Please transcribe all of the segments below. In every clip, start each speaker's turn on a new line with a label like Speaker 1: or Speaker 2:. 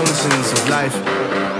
Speaker 1: mountains of life.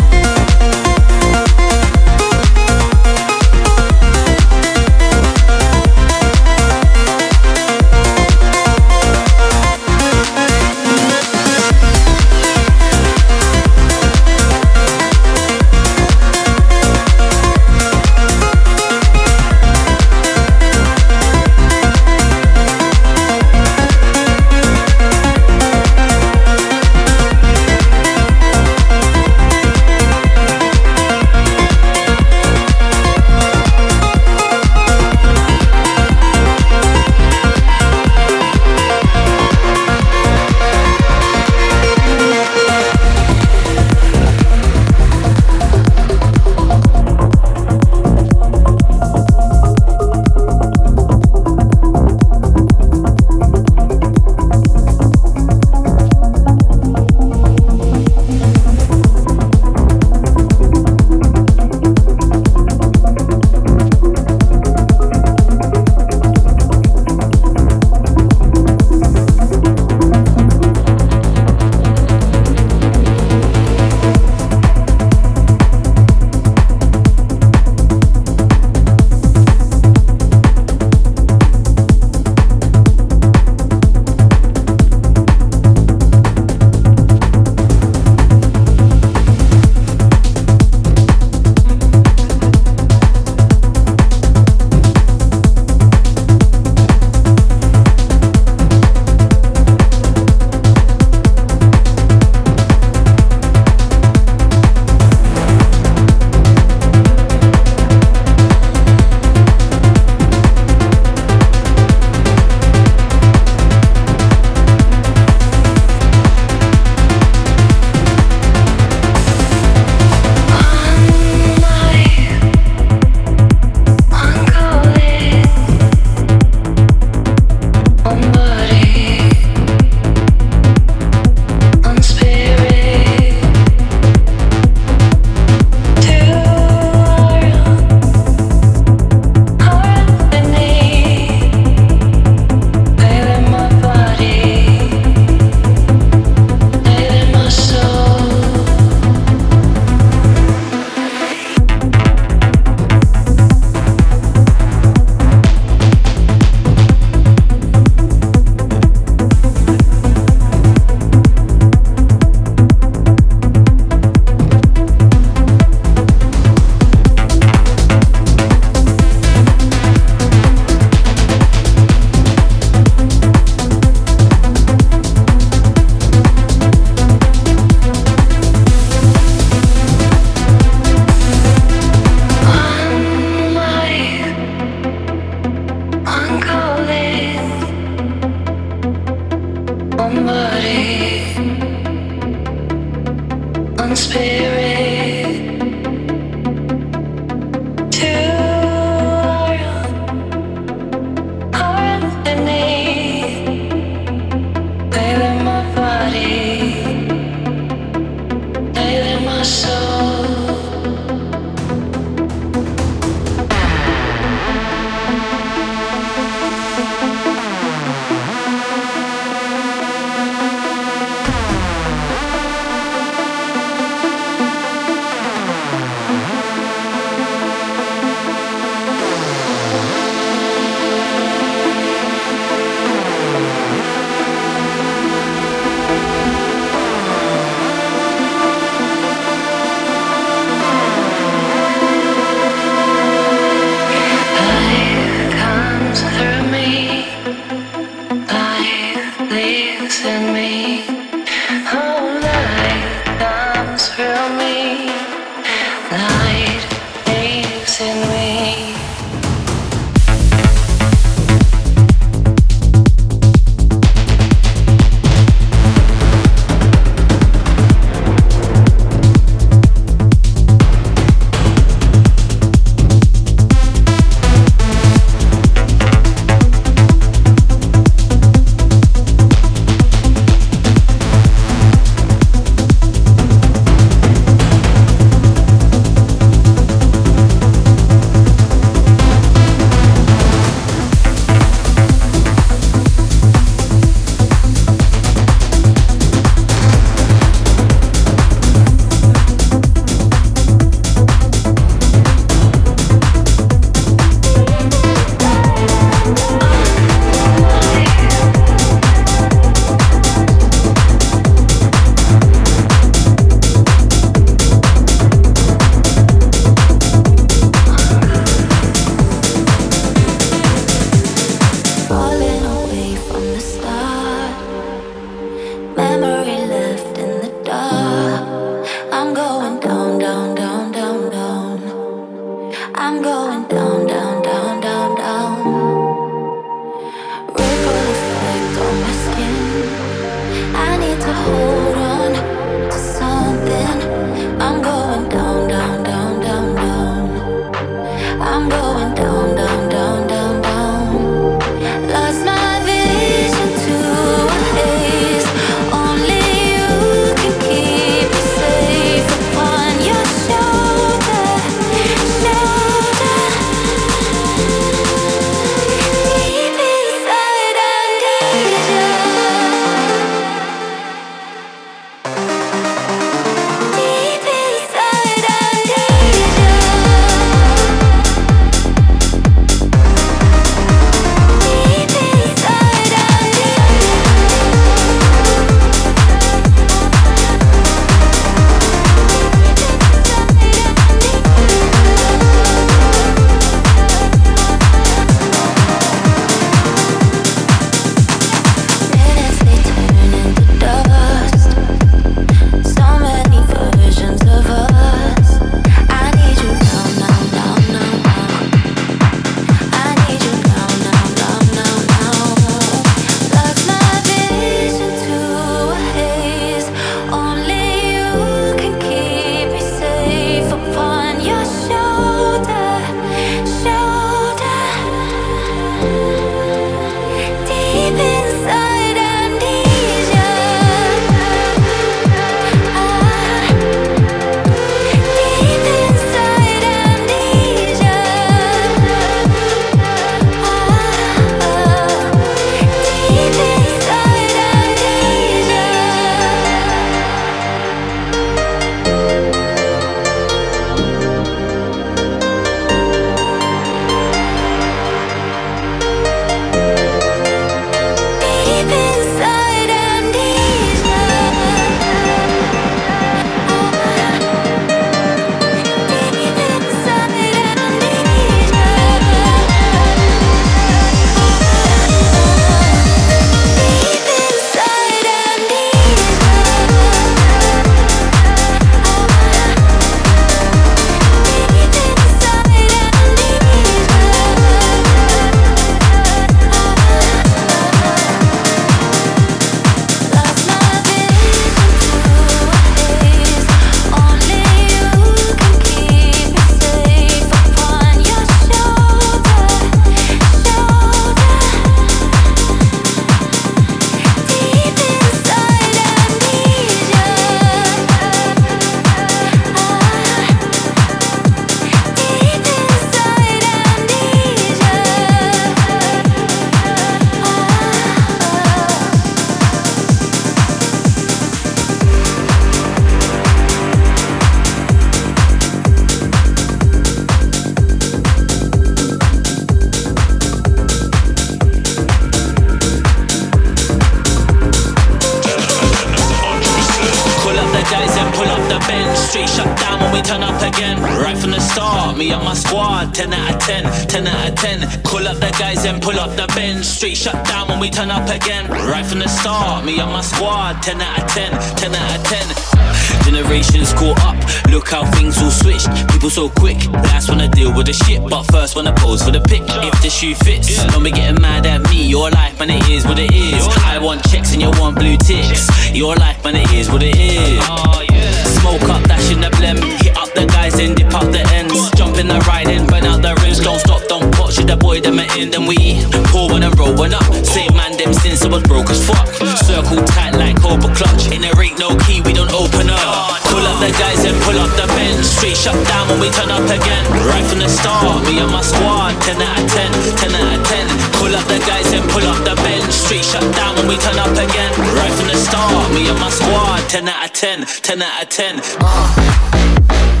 Speaker 2: generations caught up. Look how things all switched. People so quick. Last when I deal with the shit, but first when I pose for the pic. If the shoe fits, don't be getting mad at me. Your life, man, it is what it is. I want checks and you want blue ticks. Your life, man, it is what it is. Oh, yeah. Smoke up, dash in the blend. Hit up the guys and dip out the ends. Jump in the ride and burn out the rims. Don't stop, don't watch the boy, them at in, then we pull pouring and rolling up. Same man, them since I was broke as fuck. Circle tight like Cobra Clutch. In there ain't no key, we don't open up. Pull up the guys and pull up the men. Straight shut down when we turn up again. Right from the start, me and my squad, 10 out of 10, 10 out of 10. Pull up the guys and pull up the bench. Street shut down when we turn up again. Right from the start, me and my squad, 10 out of 10, 10 out of 10. Uh.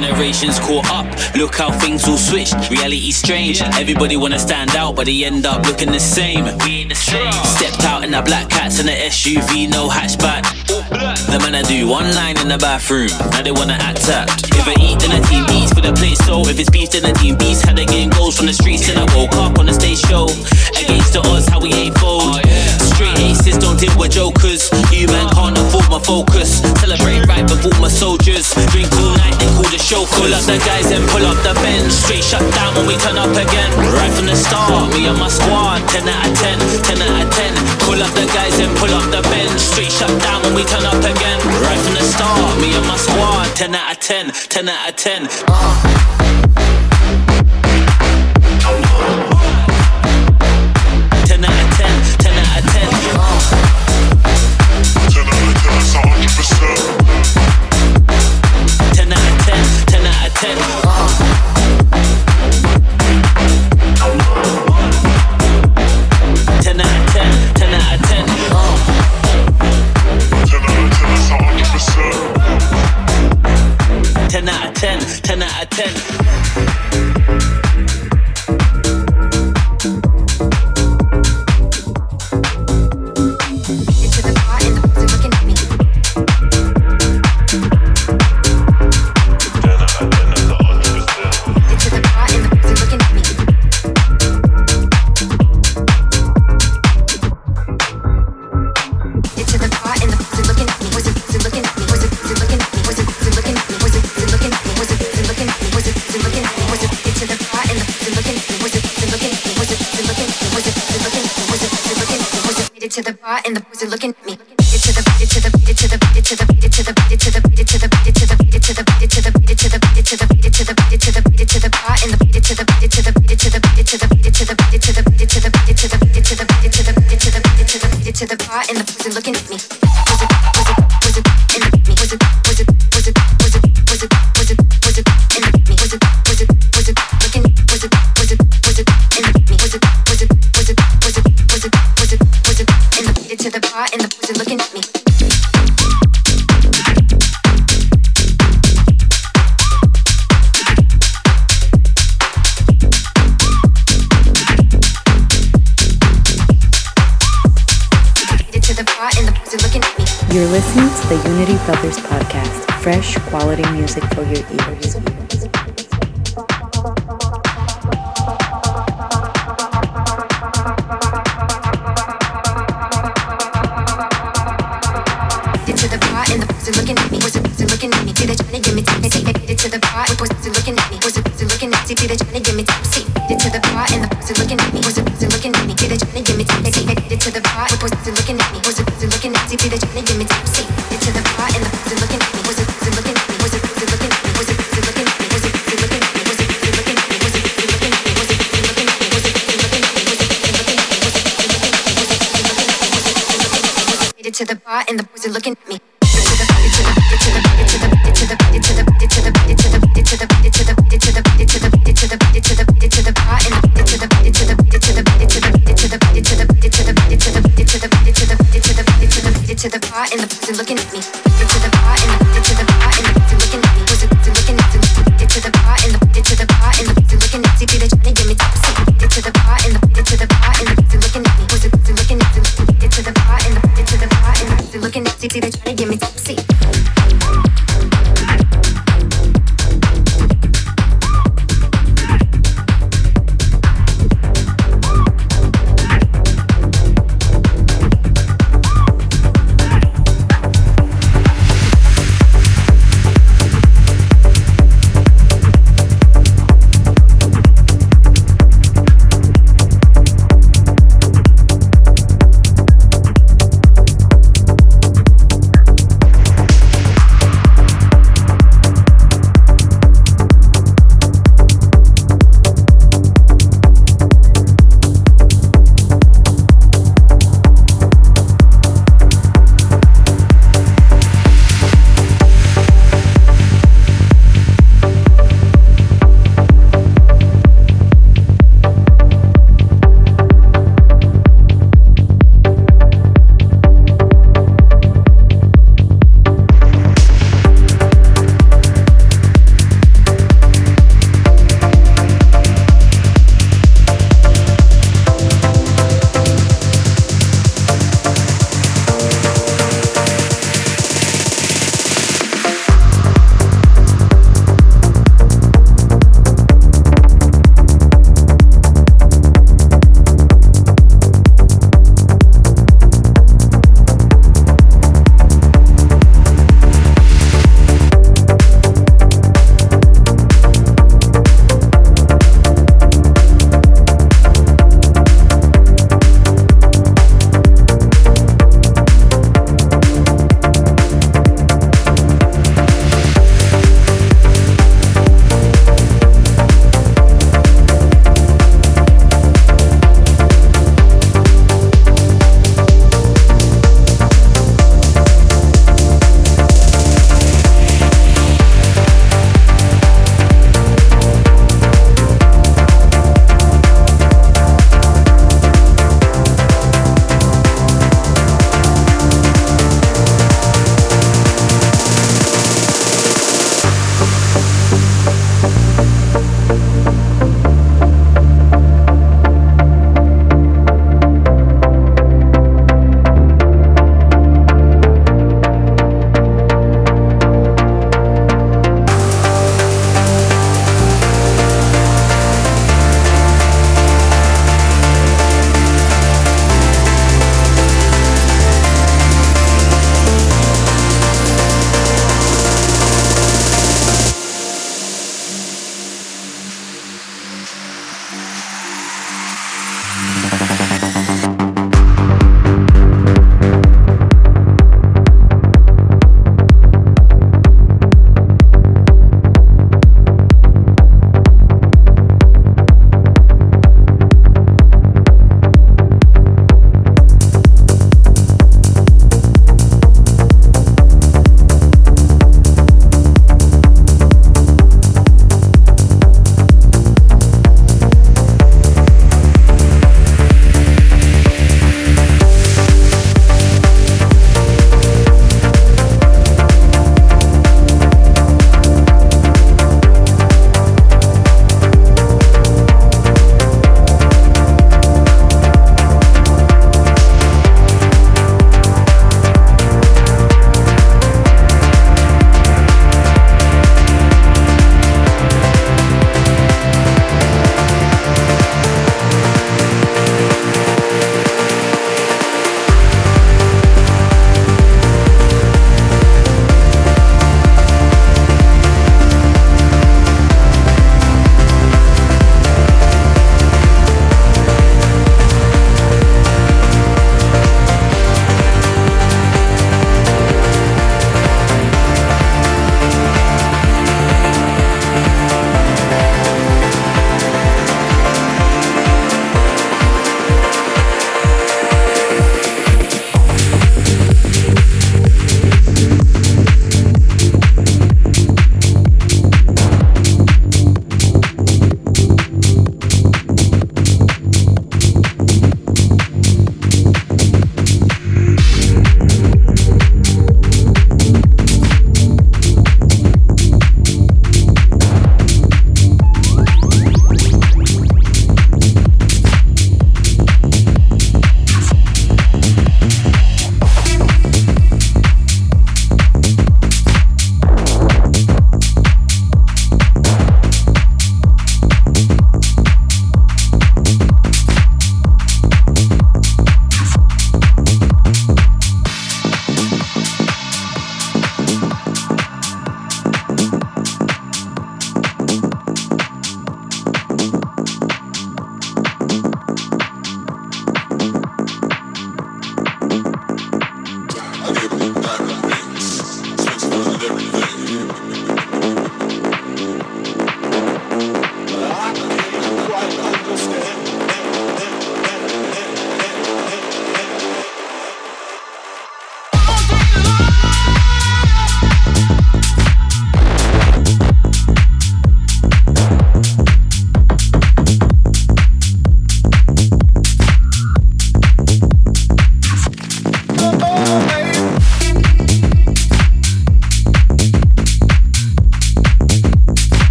Speaker 2: generations caught up. Look how things all switched. Reality's strange. Everybody wanna stand out, but they end up looking the same. We ain't the same. Stepped out in the black cats and the SUV, no hatchback. The man I do one line in the bathroom. Now they wanna act up. If I eat, then I team eats for the plate. So if it's beef, then I team beats. Had a game goals from the streets, and I woke up on the stage show. Against the odds, how we ain't fold. Aces don't deal with jokers. You man can't afford my focus. Celebrate right before my soldiers. Drink all night, They call the show. Call up the guys and pull up the bench. Straight shut down when we turn up again. Right from the start, me and my squad. 10 out of 10, 10 out of 10. Call up the guys and pull up the bench. Straight shut down when we turn up again. Right from the start, me and my squad. 10 out of 10, 10 out of 10.
Speaker 3: Uh. Was it, was it looking at TV that you didn't give me top seat? Get to the bar and the Boys are looking at me? Was it, was it looking at me? Was it, was it looking at me? Was it, was it looking at me? Was it, was it looking at me? Was it, was it looking at me? Was it, was it looking at me? Was it, was it looking at me? Was it, was it looking at me? Was it, was it looking at me? Was it, was it looking at me? Was it, was it looking at me? Was it, was it looking at me? Was it, was it looking at me? Was it, was it looking at me?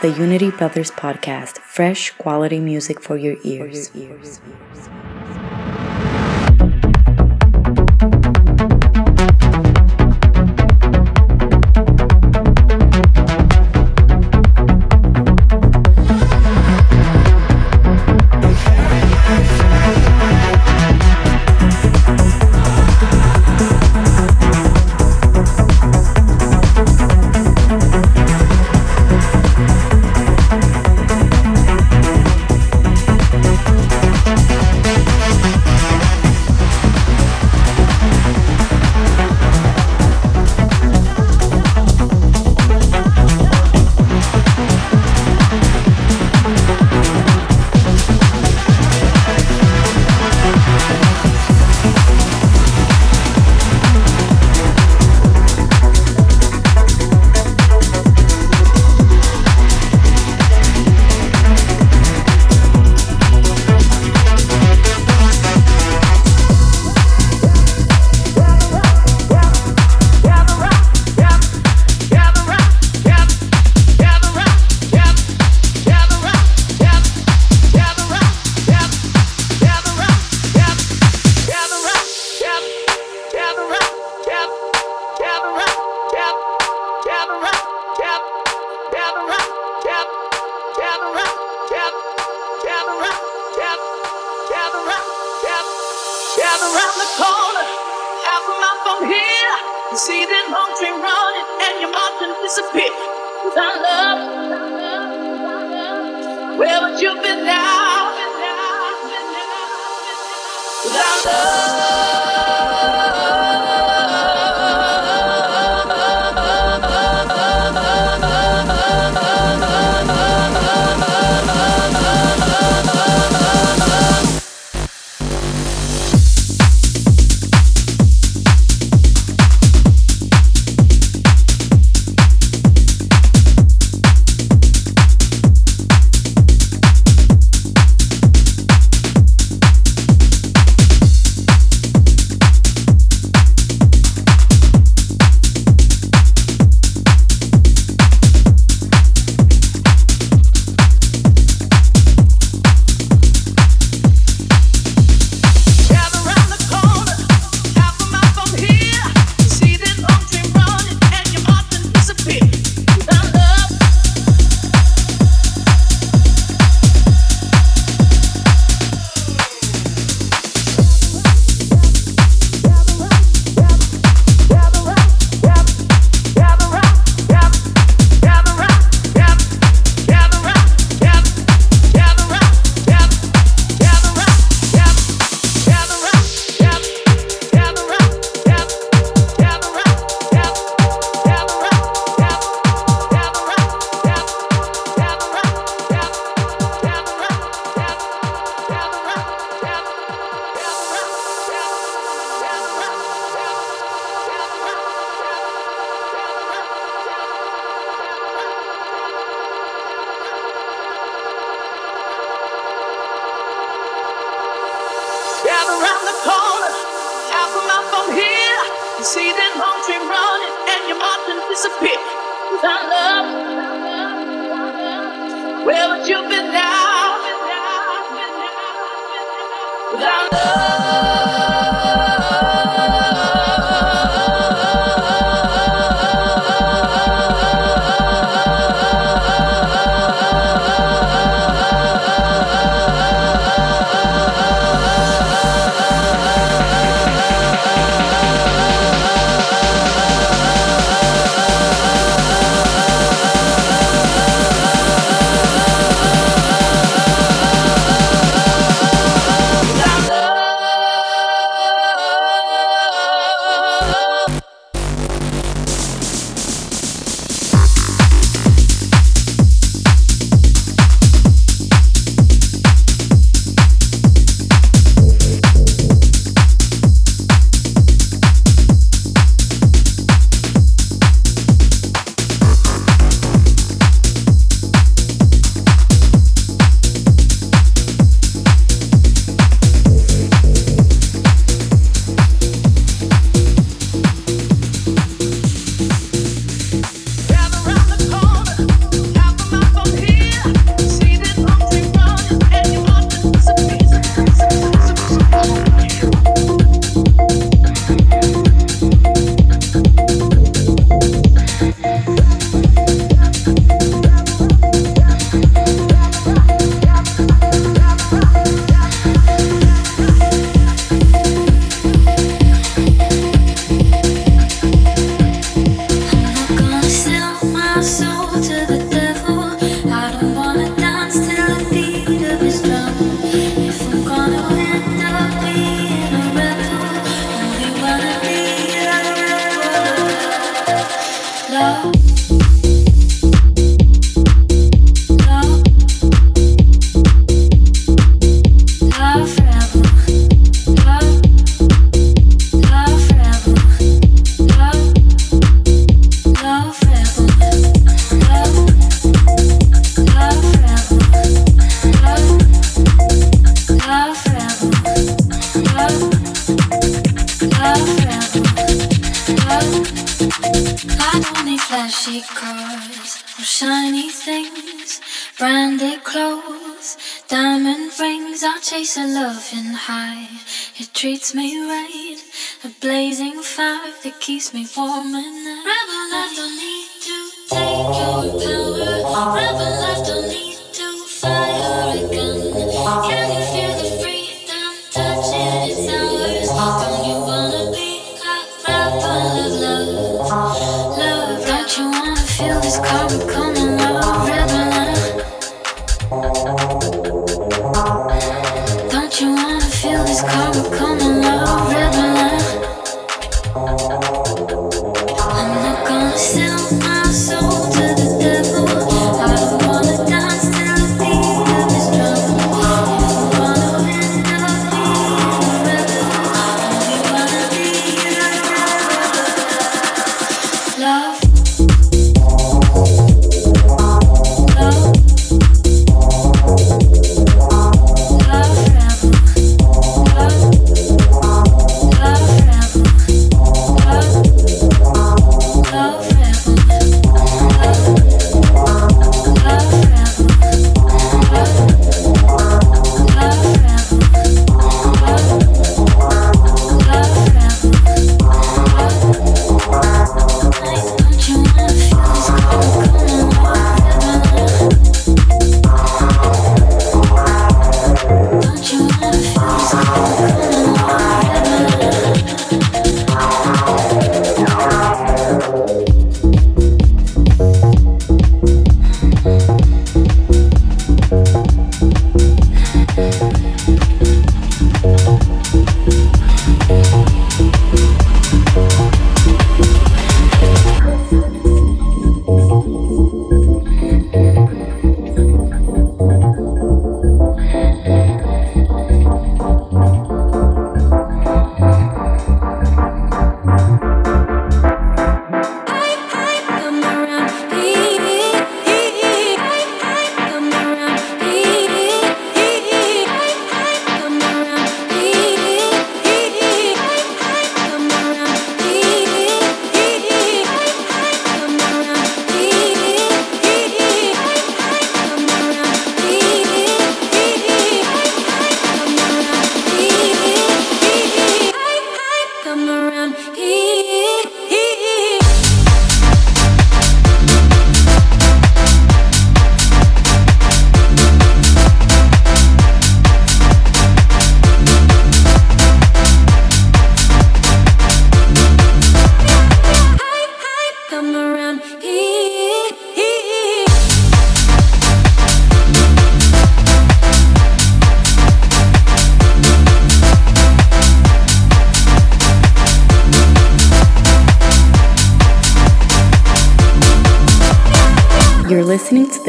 Speaker 4: the Unity Brothers podcast, fresh quality music for your ears.
Speaker 3: For your ears. See that long train running and your mouth can disappear without love. Where would you be now? Without love. see that long train running and
Speaker 4: your
Speaker 5: mouth can
Speaker 6: disappear without love. Where would you be now? Without love. Chase a loving high. It treats me right. A blazing fire that keeps me warm at night. Rebel life don't need to take your power. Rebel life don't need to fire a gun. Can you feel the freedom touching its hours? Don't you wanna be a rebel of love? Love, don't you wanna feel this karma feel this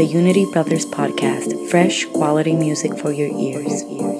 Speaker 4: the Unity Brothers podcast, fresh quality music for your ears. ears.